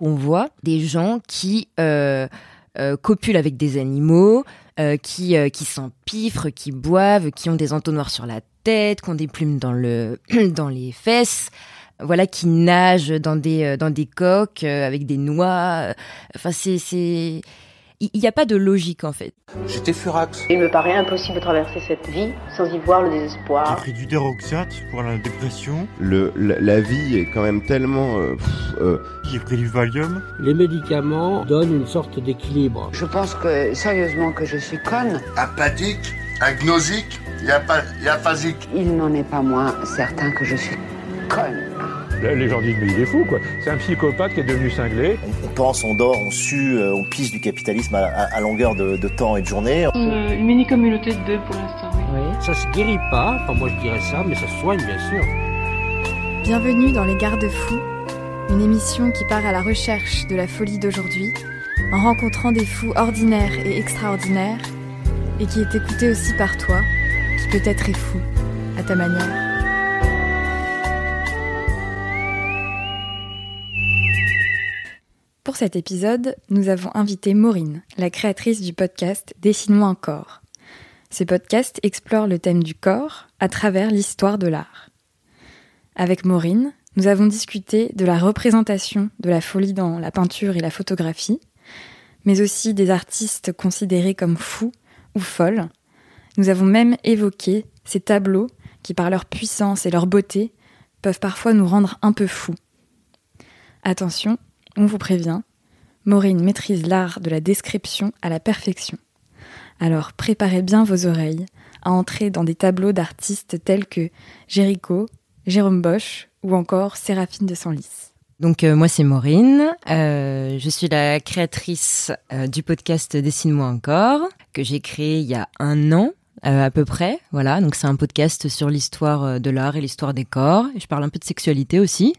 On voit des gens qui copulent avec des animaux, qui, qui s'empiffrent, qui boivent, qui ont des entonnoirs sur la tête, qui ont des plumes dans, le, dans les fesses, voilà, qui nagent dans des, dans des coques avec des noix. Enfin, c'est il n'y a pas de logique en fait. J'étais furax. Il me paraît impossible de traverser cette vie sans y voir le désespoir. J'ai pris du déroxate pour la dépression. Le, la, vie est quand même tellement... Euh, euh, J'ai pris du Valium. Les médicaments donnent une sorte d'équilibre. Je pense que sérieusement que je suis conne. Apathique, agnosique, y a pas, y a phasique. Il n'en est pas moins certain que je suis conne. Les gens disent, mais il est fou, quoi. C'est un psychopathe qui est devenu cinglé. On, pense, on dort, on sue, euh, on pisse du capitalisme à, longueur de, temps et de journée. Une, mini-communauté de deux pour l'instant, oui. oui. Ça se guérit pas, enfin moi je dirais ça, mais ça se soigne bien sûr. Bienvenue dans Les Garde-Fous, une émission qui part à la recherche de la folie d'aujourd'hui, en rencontrant des fous ordinaires et extraordinaires, et qui est écoutée aussi par toi, qui peut-être est fou, à ta manière. Pour cet épisode, nous avons invité Maureen, la créatrice du podcast Dessine-moi un corps. Ce podcast explore le thème du corps à travers l'histoire de l'art. Avec Maureen, nous avons discuté de la représentation de la folie dans la peinture et la photographie, mais aussi des artistes considérés comme fous ou folles. Nous avons même évoqué ces tableaux qui, par leur puissance et leur beauté, peuvent parfois nous rendre un peu fous. Attention, on vous prévient, Maureen maîtrise l'art de la description à la perfection. Alors préparez bien vos oreilles à entrer dans des tableaux d'artistes tels que Géricault, Jérôme Bosch ou encore Séraphine de Senlis. Donc euh, moi c'est Maureen, euh, je suis la créatrice euh, du podcast Dessine-moi encore que j'ai créé il y a un an à peu près. Voilà, donc c'est un podcast sur l'histoire de l'art et l'histoire des corps. je parle un peu de sexualité aussi.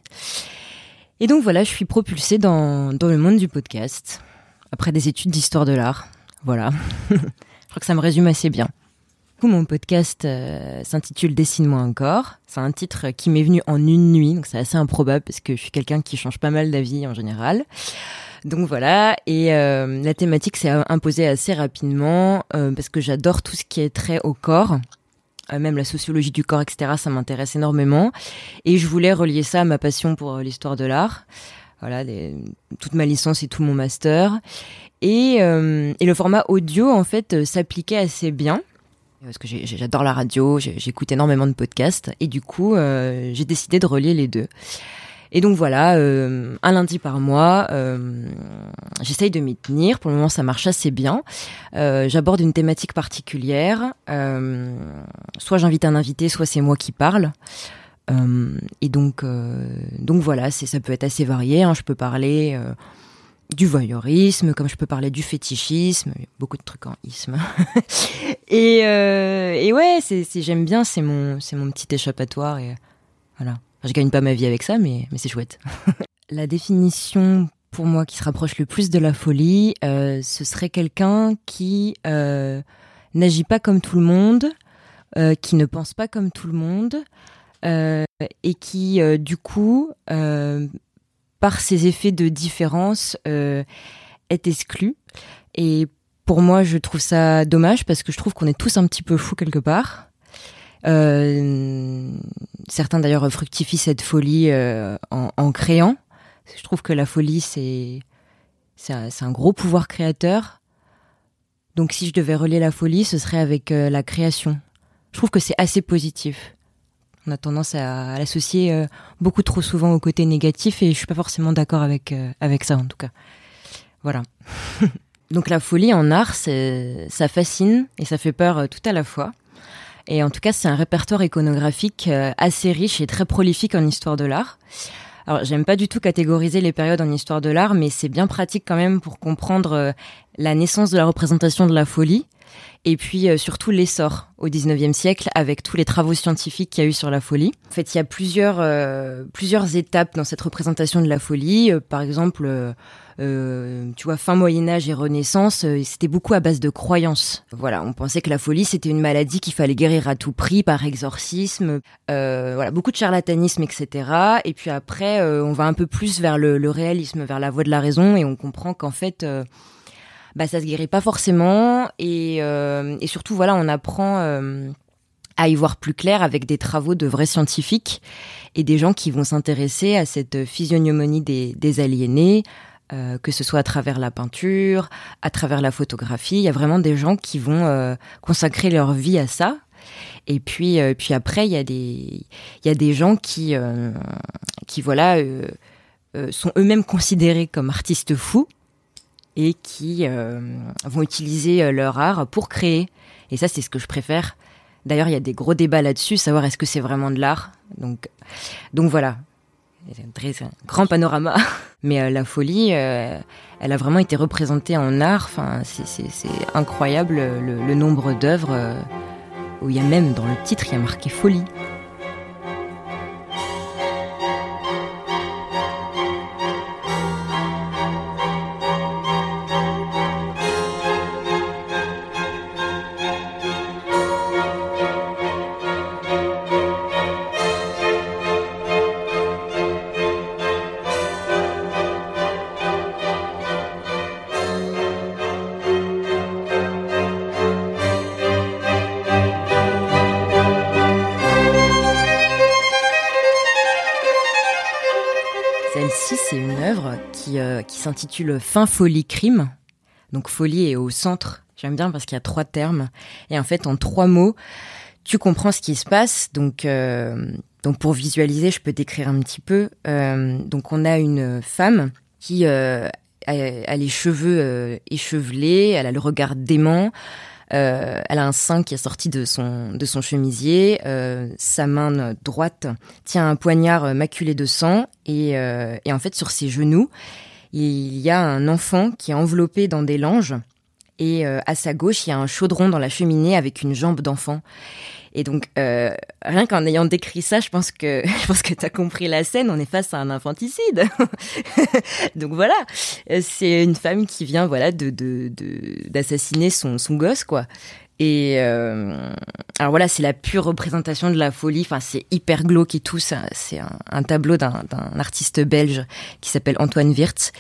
Et donc voilà, je suis propulsée dans, dans le monde du podcast, après des études d'histoire de l'art. Voilà, je crois que ça me résume assez bien. Mon podcast euh, s'intitule Dessine-moi encore. C'est un titre qui m'est venu en une nuit, donc c'est assez improbable parce que je suis quelqu'un qui change pas mal d'avis en général. Donc voilà, et euh, la thématique s'est imposée assez rapidement euh, parce que j'adore tout ce qui est trait au corps. Euh, même la sociologie du corps, etc. Ça m'intéresse énormément. Et je voulais relier ça à ma passion pour euh, l'histoire de l'art. Voilà, toute ma licence et tout mon master. Et, euh, et le format audio, en fait, s'appliquait assez bien. Parce que j'adore la radio, j'écoute énormément de podcasts. Et du coup, j'ai décidé de relier les deux. Et donc voilà, euh, un lundi par mois, euh, j'essaye de m'y tenir. Pour le moment, ça marche assez bien. Euh, J'aborde une thématique particulière. Soit j'invite un invité, soit c'est moi qui parle. Et donc, donc voilà, ça peut être assez varié. Hein. Je peux parler du voyeurisme, comme je peux parler du fétichisme, beaucoup de trucs en isme. et, ouais, j'aime bien, c'est mon, mon petit échappatoire et voilà je gagne pas ma vie avec ça, mais, mais c'est chouette. la définition pour moi qui se rapproche le plus de la folie, euh, ce serait quelqu'un qui euh, n'agit pas comme tout le monde, euh, qui ne pense pas comme tout le monde, et qui, du coup, par ses effets de différence, est exclu. Et pour moi, je trouve ça dommage parce que je trouve qu'on est tous un petit peu fous quelque part. Euh, certains d'ailleurs fructifient cette folie euh, en, créant. Je trouve que la folie, c'est c'est un, gros pouvoir créateur. Donc si je devais relier la folie, ce serait avec euh, la création. Je trouve que c'est assez positif. On a tendance à, l'associer beaucoup trop souvent au côté négatif et je suis pas forcément d'accord avec avec ça en tout cas. Voilà. Donc la folie en art, ça fascine et ça fait peur tout à la fois. Et en tout cas, c'est un répertoire iconographique euh, assez riche et très prolifique en histoire de l'art. Alors, j'aime pas du tout catégoriser les périodes en histoire de l'art, mais c'est bien pratique quand même pour comprendre euh, la naissance de la représentation de la folie. Et puis euh, surtout l'essor au 19e siècle avec tous les travaux scientifiques qu'il y a eu sur la folie. En fait, il y a plusieurs, euh, plusieurs étapes dans cette représentation de la folie. Euh, par exemple, tu vois, fin Moyen Âge et Renaissance, c'était beaucoup à base de croyances. Voilà, on pensait que la folie c'était une maladie qu'il fallait guérir à tout prix par exorcisme. voilà, beaucoup de charlatanisme, etc. Et puis après, on va un peu plus vers le, le, réalisme, vers la voie de la raison, et on comprend qu'en fait bah ça se guérit pas forcément et, euh, et surtout voilà on apprend euh, à y voir plus clair avec des travaux de vrais scientifiques et des gens qui vont s'intéresser à cette physiognomonie des, des aliénés, euh, que ce soit à travers la peinture, à travers la photographie. Il y a vraiment des gens qui vont euh, consacrer leur vie à ça. Et puis, euh, puis après, il y a des, il y a des gens qui, euh, qui voilà, sont eux-mêmes considérés comme artistes fous et qui euh, vont utiliser euh, leur art pour créer. Et ça, c'est ce que je préfère. D'ailleurs, il y a des gros débats là-dessus, savoir est-ce que c'est vraiment de l'art. Donc, donc voilà, très un grand panorama. Mais euh, la folie, elle a vraiment été représentée en art. Enfin, c'est incroyable le, nombre d'œuvres où il y a même dans le titre, il y a marqué folie. S'intitule Fin folie crime. Donc folie est au centre. J'aime bien parce qu'il y a trois termes. Et en fait, en trois mots, tu comprends ce qui se passe. Donc, euh, donc pour visualiser, je peux décrire un petit peu. Euh, donc on a une femme qui euh, a, les cheveux échevelés, elle a le regard dément. Elle a un sein qui est sorti de son, de son chemisier. Sa main droite tient un poignard maculé de sang. Et, et en fait, sur ses genoux, il y a un enfant qui est enveloppé dans des langes. Et euh, à sa gauche, il y a un chaudron dans la cheminée avec une jambe d'enfant. Et donc, euh, rien qu'en ayant décrit ça, je pense que je pense que t'as compris la scène. On est face à un infanticide. donc voilà, c'est une femme qui vient voilà de d'assassiner son son gosse quoi. Et euh, alors voilà, c'est la pure représentation de la folie. Enfin, c'est hyper glauque et tout. C'est un, tableau d'un artiste belge qui s'appelle Antoine Wirtz.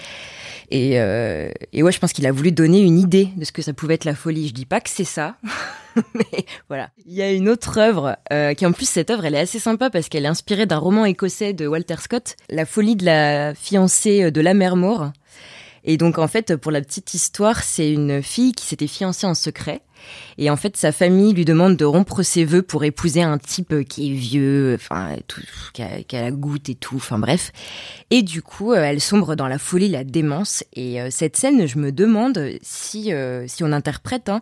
Et, euh, et ouais, je pense qu'il a voulu donner une idée de ce que ça pouvait être la folie. Je dis pas que c'est ça, mais voilà. Il y a une autre œuvre euh, qui, en plus, cette œuvre, elle est assez sympa parce qu'elle est inspirée d'un roman écossais de Walter Scott, La folie de la fiancée de la mer Moore. Et donc, en fait, pour la petite histoire, c'est une fille qui s'était fiancée en secret. Et en fait, sa famille lui demande de rompre ses vœux pour épouser un type qui est vieux, enfin, tout, qui a, la goutte et tout, enfin bref. Et du coup, euh, elle sombre dans la folie, la démence. Et euh, cette scène, je me demande si, euh, si on interprète, hein,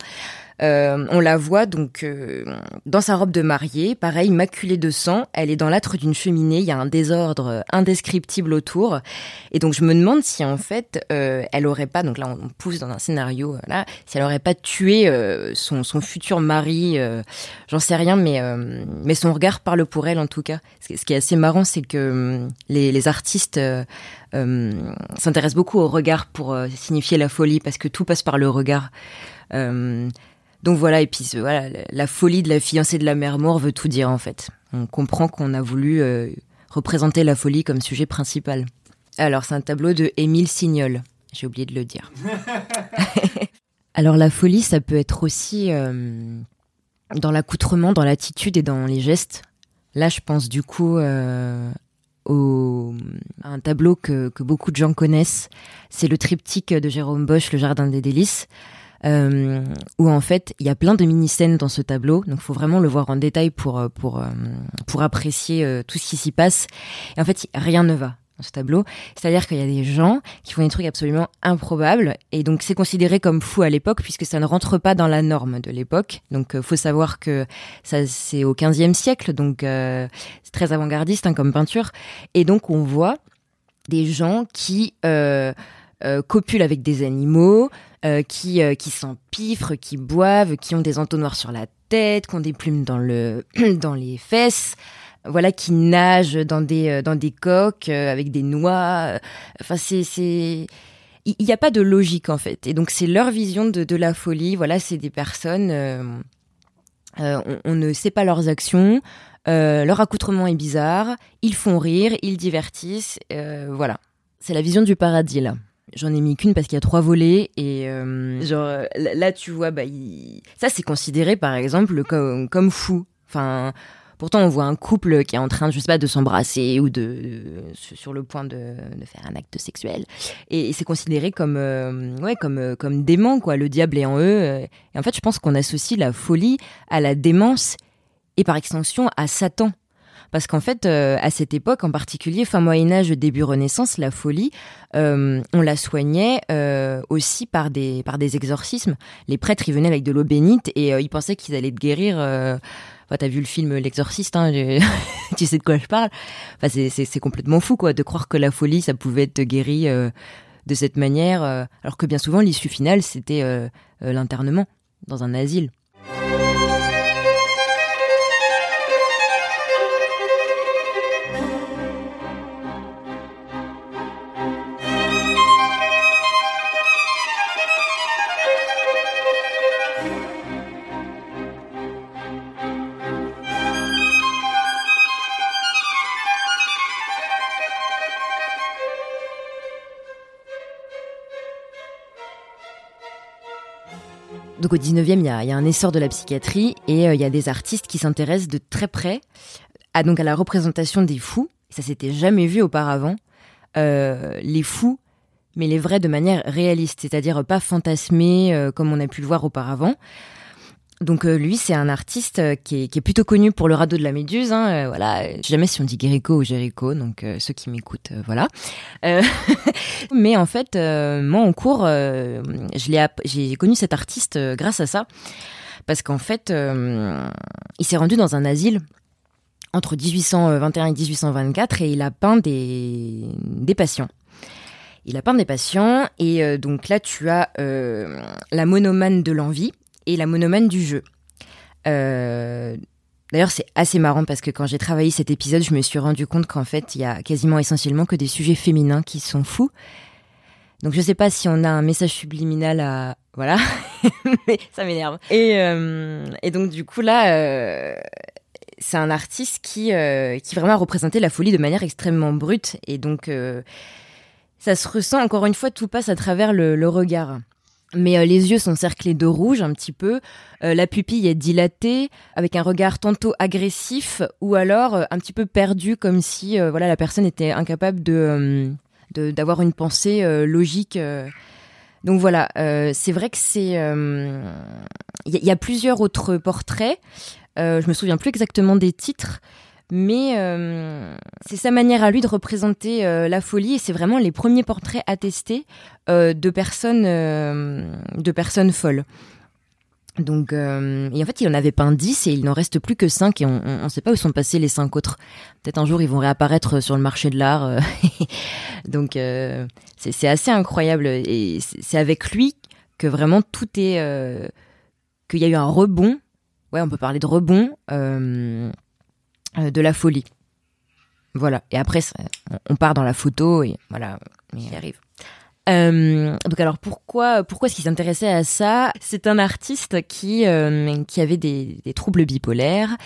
euh, on la voit donc euh, dans sa robe de mariée, pareil, maculée de sang. Elle est dans l'âtre d'une cheminée. Il y a un désordre indescriptible autour. Et donc je me demande si en fait euh, elle aurait pas, donc là on pousse dans un scénario là, si elle aurait pas tué euh, son, son futur mari. euh, J'en sais rien, mais euh, mais son regard parle pour elle en tout cas. Ce qui est assez marrant, c'est que les, les artistes euh, s'intéressent beaucoup au regard pour signifier la folie parce que tout passe par le regard. Euh, donc voilà, et puis voilà, la folie de la fiancée de la mère mort veut tout dire en fait. On comprend qu'on a voulu euh, représenter la folie comme sujet principal. Alors c'est un tableau de Émile Signol, j'ai oublié de le dire. Alors la folie, ça peut être aussi euh, dans l'accoutrement, dans l'attitude et dans les gestes. Là, je pense du coup euh, au, à un tableau que, que beaucoup de gens connaissent. C'est le triptyque de Jérôme Bosch, Le Jardin des délices euh, où en fait il y a plein de mini-scènes dans ce tableau, donc faut vraiment le voir en détail pour pour pour apprécier euh, tout ce qui s'y passe. Et en fait rien ne va dans ce tableau, c'est-à-dire qu'il y a des gens qui font des trucs absolument improbables. Et donc c'est considéré comme fou à l'époque puisque ça ne rentre pas dans la norme de l'époque. Donc euh, faut savoir que ça c'est au 15e siècle, donc euh, c'est très avant-gardiste hein, comme peinture. Et donc on voit des gens qui euh, euh, copulent avec des animaux, euh, qui euh, qui qui boivent, qui ont des entonnoirs sur la tête, qui ont des plumes dans le dans les fesses, voilà, qui nagent dans des euh, dans des coques euh, avec des noix. euh, Enfin, c'est c'est il n'y a pas de logique en fait. Et donc c'est leur vision de, de la folie. Voilà, c'est des personnes. euh, euh, on, ne sait pas leurs actions. euh, leur accoutrement est bizarre. Ils font rire, ils divertissent. voilà. C'est la vision du paradis là. J'en ai mis qu'une parce qu'il y a trois volets et euh, genre euh, là tu vois bah il- ça c'est considéré par exemple comme comme fou. Enfin pourtant on voit un couple qui est en train je sais pas de s'embrasser ou de, sur le point de, de faire un acte sexuel et, c'est considéré comme euh, ouais comme euh, comme dément quoi. Le diable est en eux. et en fait je pense qu'on associe la folie à la démence et par extension à Satan. Parce qu'en fait, euh, à cette époque, en particulier fin Moyen Âge, début Renaissance, la folie, euh, on la soignait euh, aussi par des par des exorcismes. Les prêtres, ils venaient avec de l'eau bénite et euh, ils pensaient qu'ils allaient te guérir. Euh... Enfin, t'as vu le film L'Exorciste, hein, tu sais de quoi je parle. Enfin, c'est complètement fou, quoi, de croire que la folie, ça pouvait guérir euh, de cette manière, euh, alors que bien souvent, l'issue finale, c'était euh, euh, l'internement dans un asile. Donc au 19e, il y a, un essor de la psychiatrie et euh, il y a des artistes qui s'intéressent de très près à, donc à la représentation des fous. Ça s'était jamais vu auparavant. Euh, les fous, mais les vrais de manière réaliste, c'est-à-dire pas fantasmés euh, comme on a pu le voir auparavant. Donc euh, lui, c'est un artiste euh, qui est, qui est plutôt connu pour le radeau de la Méduse. Hein, euh, voilà, je sais jamais si on dit Guérico ou Jéricho, donc euh, ceux qui m'écoutent, euh, voilà. Euh, mais en fait, euh, moi en cours, euh, j'ai connu cet artiste euh, grâce à ça, parce qu'en fait, euh, il s'est rendu dans un asile entre 1821 et 1824 et il a peint des, des patients. Il a peint des patients et euh, donc là tu as euh, la monomane de l'envie et la monomane du jeu. Euh, D'ailleurs, c'est assez marrant parce que quand j'ai travaillé cet épisode, je me suis rendu compte qu'en fait, il y a quasiment essentiellement que des sujets féminins qui sont fous. Donc, je sais pas si on a un message subliminal à. Voilà. Mais ça m'énerve. Et, euh, et donc, du coup, là, euh, c'est un artiste qui, qui vraiment a représenté la folie de manière extrêmement brute. Et donc, ça se ressent, encore une fois, tout passe à travers le regard. Mais euh, les yeux sont cerclés de rouge un petit peu, euh, la pupille est dilatée, avec un regard tantôt agressif ou alors euh, un petit peu perdu, comme si voilà la personne était incapable de d'avoir une pensée logique. Donc voilà, c'est vrai que c'est il y, y a plusieurs autres portraits. Je me souviens plus exactement des titres, mais euh, c'est sa manière à lui de représenter euh, la folie et c'est vraiment les premiers portraits attestés euh, de personnes euh, de personnes folles. Donc, euh, et en fait, il en avait peint 10 et il n'en reste plus que 5 et on ne sait pas où sont passés les 5 autres. Peut-être un jour ils vont réapparaître sur le marché de l'art. euh. Donc, euh, c'est assez incroyable et c'est avec lui que vraiment tout est. euh, qu'il y a eu un rebond. Ouais, on peut parler de rebond euh, euh, de la folie. Voilà. Et après, ça- on- part dans la photo et voilà, on y arrive. Euh, donc alors pourquoi pourquoi est-ce qu'il s'intéressait à ça? C'est un artiste qui euh, qui avait des, des troubles bipolaires,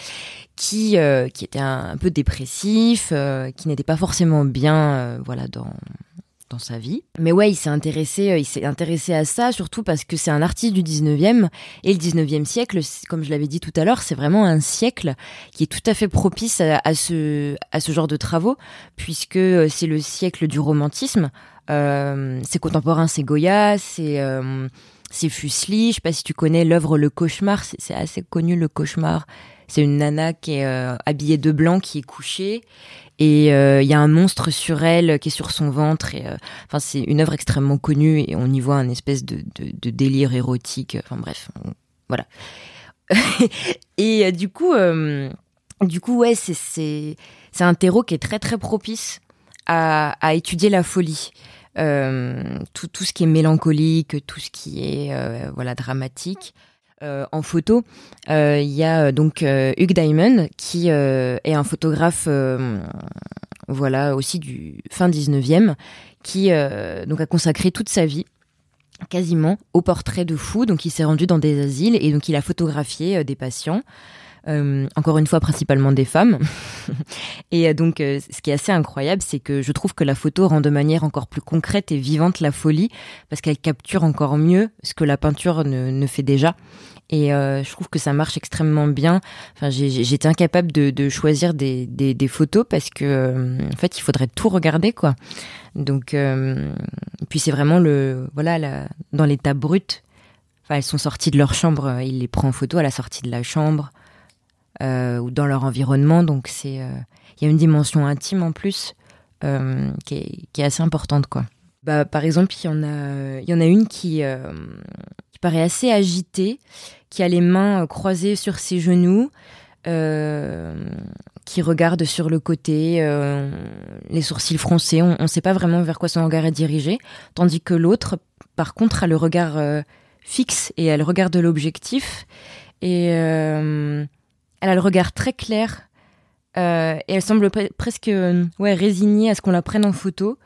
qui euh, qui était un, un peu dépressif, euh, qui n'était pas forcément bien euh, voilà dans sa vie. Mais ouais, il s'est intéressé, euh, il s'est intéressé à ça surtout parce que c'est un artiste du 19e et le 19e siècle, comme je l'avais dit tout à l'heure, c'est vraiment un siècle qui est tout à fait propice à, ce à ce genre de travaux puisque euh, c'est le siècle du romantisme. Euh, c'est contemporain, c'est Goya, c'est euh, c'est Fuseli. Je sais pas si tu connais l'œuvre Le Cauchemar. C'est assez connu le Cauchemar. C'est une nana qui est euh, habillée de blanc, qui est couchée, et euh, il y a un monstre sur elle qui est sur son ventre. Euh, enfin, c'est une œuvre extrêmement connue et on y voit un espèce de, délire érotique. Enfin bref, voilà. et euh, du coup, euh, du coup, ouais, c'est c'est un terreau qui est très très propice à, étudier la folie. tout, tout ce qui est mélancolique, tout ce qui est voilà dramatique. En photo, il y a donc Hugh Diamond qui est un photographe voilà aussi du fin 19e qui donc a consacré toute sa vie quasiment au portrait de fou. Donc il s'est rendu dans des asiles et donc il a photographié euh, des patients. Euh, encore une fois, principalement des femmes. et euh, donc, ce qui est assez incroyable, c'est que je trouve que la photo rend de manière encore plus concrète et vivante la folie, parce qu'elle capture encore mieux ce que la peinture ne fait déjà. Et euh, je trouve que ça marche extrêmement bien. Enfin, j'étais incapable de, choisir des, photos parce que, euh, en fait, il faudrait tout regarder, quoi. Donc, euh, puis c'est vraiment le, voilà, dans l'état brut. Enfin, elles sont sorties de leur chambre. Il les prend en photo à la sortie de la chambre ou dans leur environnement. Donc, c'est, il y a une dimension intime en plus qui est, qui, est, assez importante, quoi. Bah, par exemple, il y en a, y en a une qui paraît assez agité, qui a les mains croisées sur ses genoux, euh, qui regarde sur le côté, euh, les sourcils froncés. On ne sait pas vraiment vers quoi son regard est dirigé, tandis que l'autre, par contre, a le regard euh, fixe et elle regarde l'objectif. Et elle a le regard très clair. et elle semble presque ouais, résignée à ce qu'on la prenne en photo.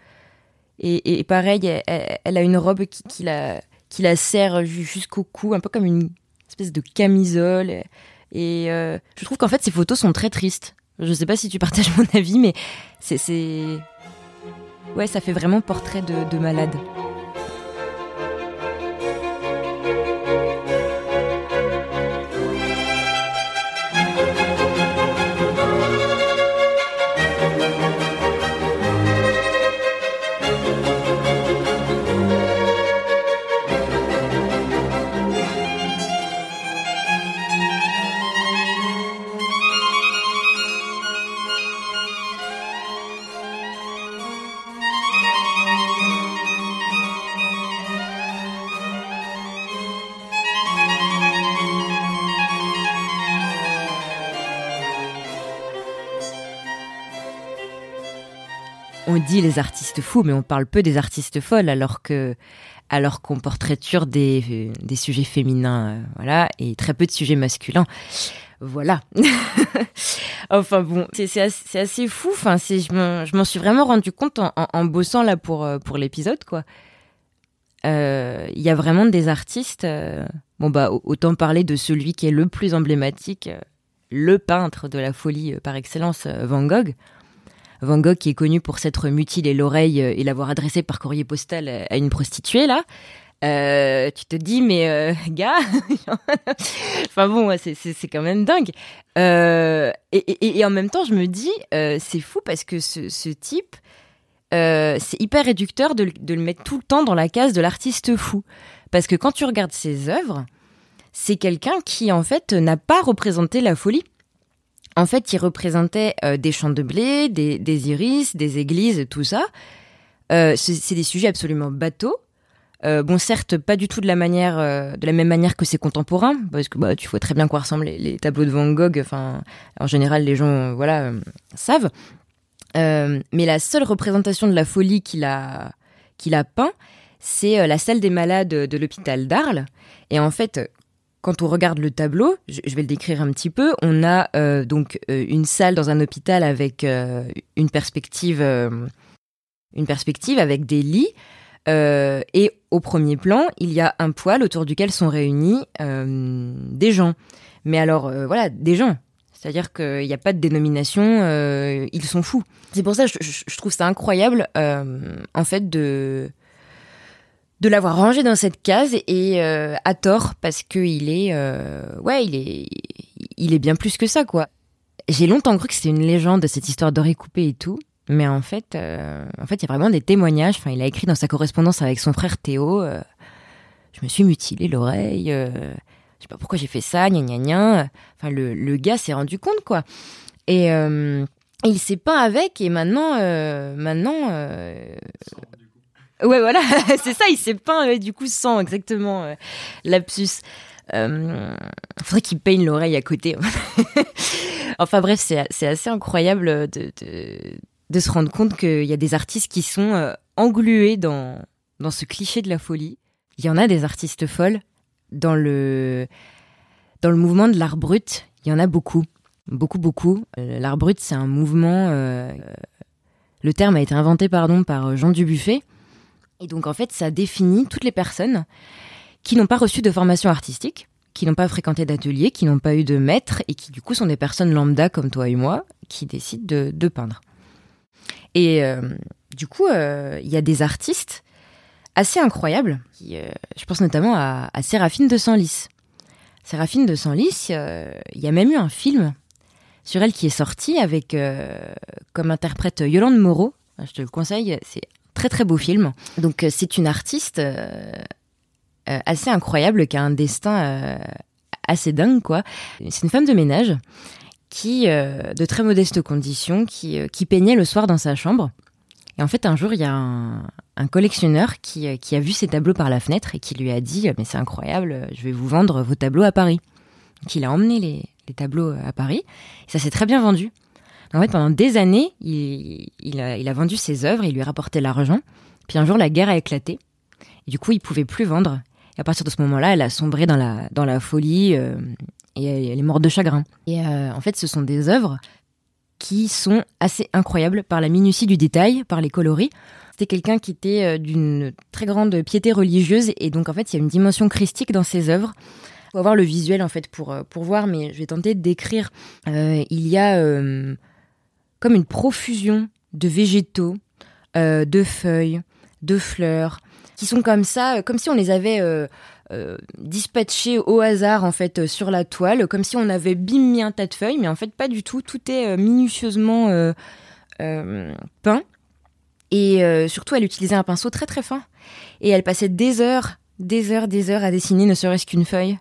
Et, pareil, elle, a une robe qui, la qui la serre jusqu'au cou, un peu comme une espèce de camisole. Et euh, je trouve qu'en fait, ces photos sont très tristes. Je sais pas si tu partages mon avis, mais c'est. Ouais, ça fait vraiment portrait de, de malade. Dit les artistes fous, mais on parle peu des artistes folles, alors que alors qu'on portraiture des, des sujets féminins, euh, voilà, et très peu de sujets masculins. Voilà. enfin bon, c'est assez, fou. Enfin, je m'en suis vraiment rendu compte en, bossant là pour, euh, pour l'épisode, quoi. Euh, il y a vraiment des artistes. bon bah autant parler de celui qui est le plus emblématique, le peintre de la folie par excellence, Van Gogh. Van Gogh qui est connu pour s'être mutilé l'oreille euh, et l'avoir adressé par courrier postal à une prostituée là. Euh, tu te dis mais euh, gars, enfin bon c'est quand même dingue. et, en même temps je me dis c'est fou parce que ce, type c'est hyper réducteur de, de, le mettre tout le temps dans la case de l'artiste fou parce que quand tu regardes ses œuvres c'est quelqu'un qui en fait n'a pas représenté la folie en fait, il représentait euh, des champs de blé, des, iris, des églises, tout ça. Euh, c'est des sujets absolument bateaux. Euh, bon, certes, pas du tout de la manière, de la même manière que ses contemporains, parce que bah, tu vois très bien quoi ressemblent les, tableaux de Van Gogh. Enfin, en général, les gens, voilà, savent. mais la seule représentation de la folie qu'il a, qu'il a peint, c'est la salle des malades de l'hôpital d'Arles. Et en fait, quand on regarde le tableau, je, vais le décrire un petit peu, on a euh, donc euh, une salle dans un hôpital avec euh, une perspective, une perspective avec des lits. et au premier plan, il y a un poêle autour duquel sont réunis des gens. Mais alors, voilà, des gens. C'est-à-dire qu'il n'y a pas de dénomination, ils sont fous. C'est pour ça que je, trouve ça incroyable, en fait, de, de l'avoir rangé dans cette case et euh, à tort parce que il est euh, ouais il est il est bien plus que ça quoi. J'ai longtemps cru que c'était une légende cette histoire d'oreille coupée et tout mais en fait euh, en fait il y a vraiment des témoignages. Enfin il a écrit dans sa correspondance avec son frère Théo je me suis mutilé l'oreille je sais pas pourquoi j'ai fait ça gna gna gna. Enfin le, le gars s'est rendu compte quoi. Et il s'est peint avec et maintenant maintenant Ouais, voilà, c'est ça, il s'est peint du coup sans exactement euh, lapsus. Euh, faudrait qu'il peigne l'oreille à côté. enfin bref, c'est assez incroyable de, de, de se rendre compte qu'il y a des artistes qui sont euh, englués dans, dans ce cliché de la folie. Il y en a des artistes folles dans le, dans le mouvement de l'art brut. Il y en a beaucoup, beaucoup, beaucoup. Euh, l'art brut, c'est un mouvement. euh, le terme a été inventé, pardon, par Jean Dubuffet. Et donc, en fait, ça définit toutes les personnes qui n'ont pas reçu de formation artistique, qui n'ont pas fréquenté d'atelier, qui n'ont pas eu de maître et qui, du coup, sont des personnes lambda comme toi et moi qui décident de, peindre. Et euh, du coup, euh, il y a des artistes assez incroyables. Euh, je pense notamment à, Séraphine de Senlis. Séraphine de Senlis, il y a même eu un film sur elle qui est sorti avec comme interprète Yolande Moreau. Je te le conseille, c'est très très beau film. Donc euh, c'est une artiste euh, euh, assez incroyable qui a un destin assez dingue quoi. C'est une femme de ménage qui, de très modestes conditions, qui, qui peignait le soir dans sa chambre. Et en fait, un jour, il y a un, collectionneur qui, qui a vu ses tableaux par la fenêtre et qui lui a dit Mais c'est incroyable, je vais vous vendre vos tableaux à Paris. Donc, il a emmené les, les tableaux à Paris. Et ça s'est très bien vendu. En fait, pendant des années, il, il, a, il vendu ses œuvres, il lui rapportait l'argent. Puis un jour, la guerre a éclaté. Et du coup, il pouvait plus vendre. Et à partir de ce moment-là, elle a sombré dans la, folie euh, et elle, est morte de chagrin. Et euh, en fait, ce sont des œuvres qui sont assez incroyables par la minutie du détail, par les coloris. C'était quelqu'un qui était euh, d'une très grande piété religieuse et donc en fait, il y a une dimension christique dans ses œuvres. Faut avoir le visuel en fait pour pour voir, mais je vais tenter de décrire. Il y a comme une profusion de végétaux, euh, de feuilles, de fleurs, qui sont comme ça, euh, comme si on les avait euh, dispatchés au hasard en fait sur la toile, comme si on avait bim mis un tas de feuilles, mais en fait pas du tout. Tout est minutieusement peint. Et surtout, elle utilisait un pinceau très très fin. Et elle passait des heures, des heures, des heures à dessiner, ne serait-ce qu'une feuille.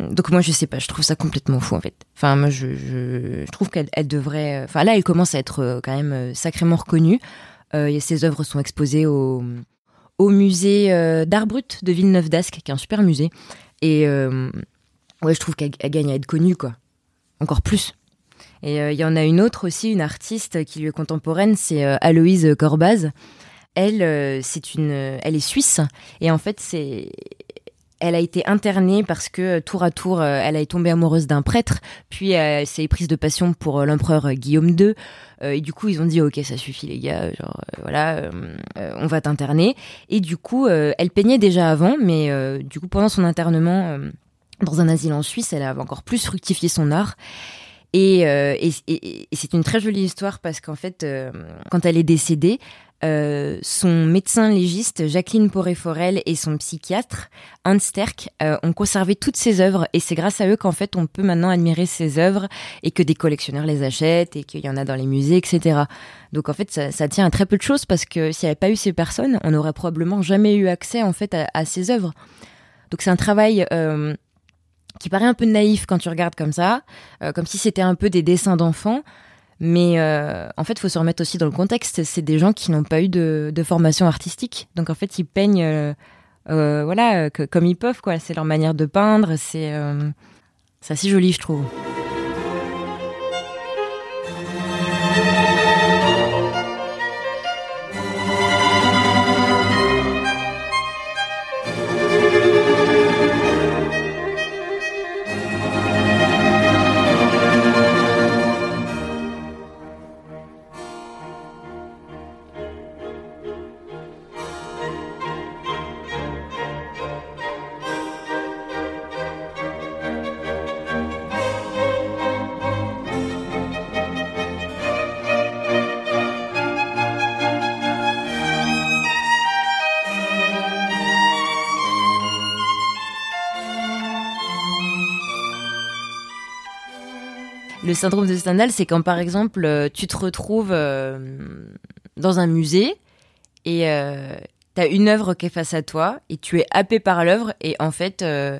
Donc moi je sais pas, je trouve ça complètement fou en fait. Enfin moi je, trouve qu'elle elle devrait. Enfin là elle commence à être euh, quand même euh, sacrément reconnue. Euh, ses œuvres sont exposées au, au musée euh, d'art brut de Villeneuve d'Ascq, qui est un super musée. Et euh, ouais je trouve qu'elle elle gagne à être connue quoi, encore plus. Et euh, il y en a une autre aussi, une artiste qui lui est contemporaine, c'est euh, Aloïse Corbaz. Elle, euh, c'est une, elle est suisse et en fait c'est elle a été internée parce que tour à tour, euh, elle est tombée amoureuse d'un prêtre, puis euh, elle s'est prise de passion pour euh, l'empereur Guillaume II. Euh, et du coup, ils ont dit ok, ça suffit les gars, genre euh, voilà, euh, euh, on va t'interner. Et du coup, euh, elle peignait déjà avant, mais euh, du coup, pendant son internement euh, dans un asile en Suisse, elle a encore plus fructifié son art. Et, euh, c'est une très jolie histoire parce qu'en fait, euh, quand elle est décédée, euh, son médecin légiste Jacqueline Poré-Forel et son psychiatre Hans Sterck euh, ont conservé toutes ses œuvres et c'est grâce à eux qu'en fait on peut maintenant admirer ses œuvres et que des collectionneurs les achètent et qu'il y en a dans les musées, etc. Donc en fait ça, tient à très peu de choses parce que s'il n'y avait pas eu ces personnes, on n'aurait probablement jamais eu accès en fait à, ces œuvres. Donc c'est un travail euh, qui paraît un peu naïf quand tu regardes comme ça, comme si c'était un peu des dessins d'enfants. Mais euh, en fait, il faut se remettre aussi dans le contexte. C'est des gens qui n'ont pas eu de, formation artistique. Donc en fait, ils peignent euh, euh, voilà, comme ils peuvent. quoi. C'est leur manière de peindre. C'est c'est assez joli, je trouve. Le syndrome de Stendhal, c'est quand par exemple euh, tu te retrouves euh, dans un musée et euh, t'as une œuvre qui est face à toi et tu es happé par l'œuvre et en fait euh,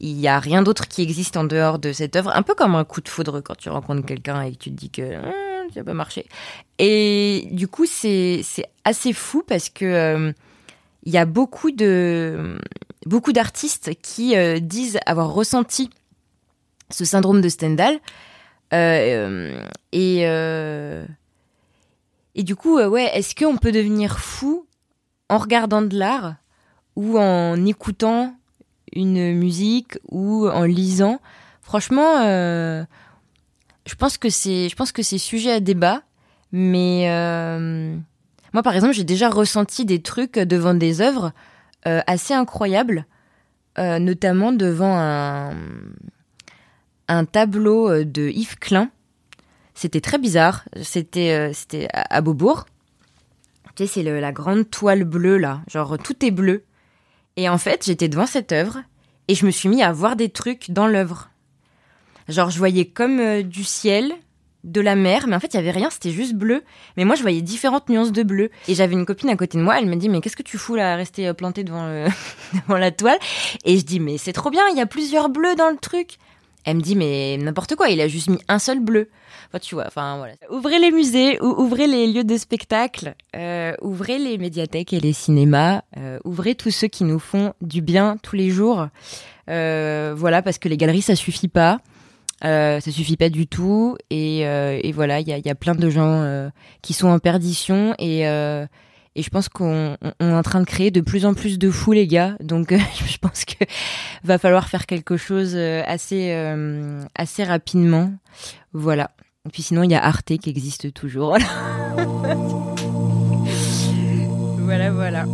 il y a rien d'autre qui existe en dehors de cette œuvre, un peu comme un coup de foudre quand tu rencontres quelqu'un et que tu te dis que Hum, ça va marcher. Et du coup c'est assez fou parce que il y a beaucoup de beaucoup d'artistes qui disent avoir ressenti ce syndrome de Stendhal. Euh, et, euh, et du coup, euh, ouais, est-ce qu'on peut devenir fou en regardant de l'art ou en écoutant une musique ou en lisant? Franchement, euh, je pense que c'est, je pense que c'est sujet à débat, mais euh, moi, par exemple, j'ai déjà ressenti des trucs devant des œuvres euh, assez incroyables, euh, notamment devant un, un tableau euh, de Yves Klein. C'était très bizarre. C'était, euh, c'était à, Beaubourg. Tu sais, c'est la grande toile bleue là, genre tout est bleu. Et en fait, j'étais devant cette œuvre et je me suis mis à voir des trucs dans l'œuvre. Genre, je voyais comme euh, du ciel, de la mer, mais en fait, il y avait rien, c'était juste bleu. Mais moi, je voyais différentes nuances de bleu. Et j'avais une copine à côté de moi, elle me dit, mais qu'est-ce que tu fous là, à rester plantée devant, devant la toile? Et je dis, mais c'est trop bien, il y a plusieurs bleus dans le truc. Elle me dit, mais n'importe quoi, il a juste mis un seul bleu. Enfin, tu vois, enfin, voilà. Ouvrez les musées, ou- ouvrez les lieux de spectacle, euh, ouvrez les médiathèques et les cinémas, euh, ouvrez tous ceux qui nous font du bien tous les jours. Euh, voilà, parce que les galeries, ça suffit pas. Euh, ça suffit pas du tout. Et, et voilà, il y a, y a plein de gens qui sont en perdition. Et, et je pense qu'on on- on est en train de créer de plus en plus de fous, les gars. Donc, euh, je pense que va falloir faire quelque chose euh, assez, euh, assez rapidement. Voilà. Et puis sinon, il y a Arte qui existe toujours. voilà, voilà.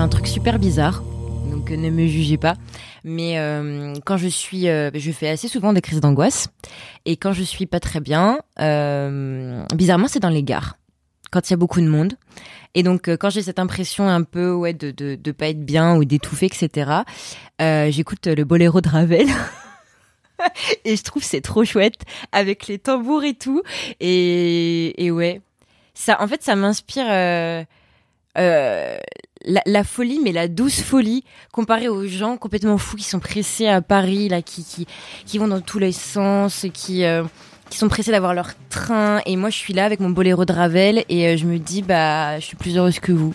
Un truc super bizarre, donc euh, ne me jugez pas. Mais euh, quand je suis, euh, je fais assez souvent des crises d'angoisse, et quand je suis pas très bien, bizarrement c'est dans les gares, quand il y a beaucoup de monde. Et donc quand j'ai cette impression un peu ouais de de, pas être bien ou d'étouffer etc. J'écoute le boléro de Ravel. et je trouve c'est trop chouette avec les tambours et tout. Et, ouais, ça en fait ça m'inspire. La, folie, mais la douce folie, comparée aux gens complètement fous qui sont pressés à Paris, là, qui, qui, qui vont dans tous les sens, qui, euh, qui sont pressés d'avoir leur train. Et moi, je suis là avec mon boléro de Ravel et euh, je me dis, bah, je suis plus heureuse que vous.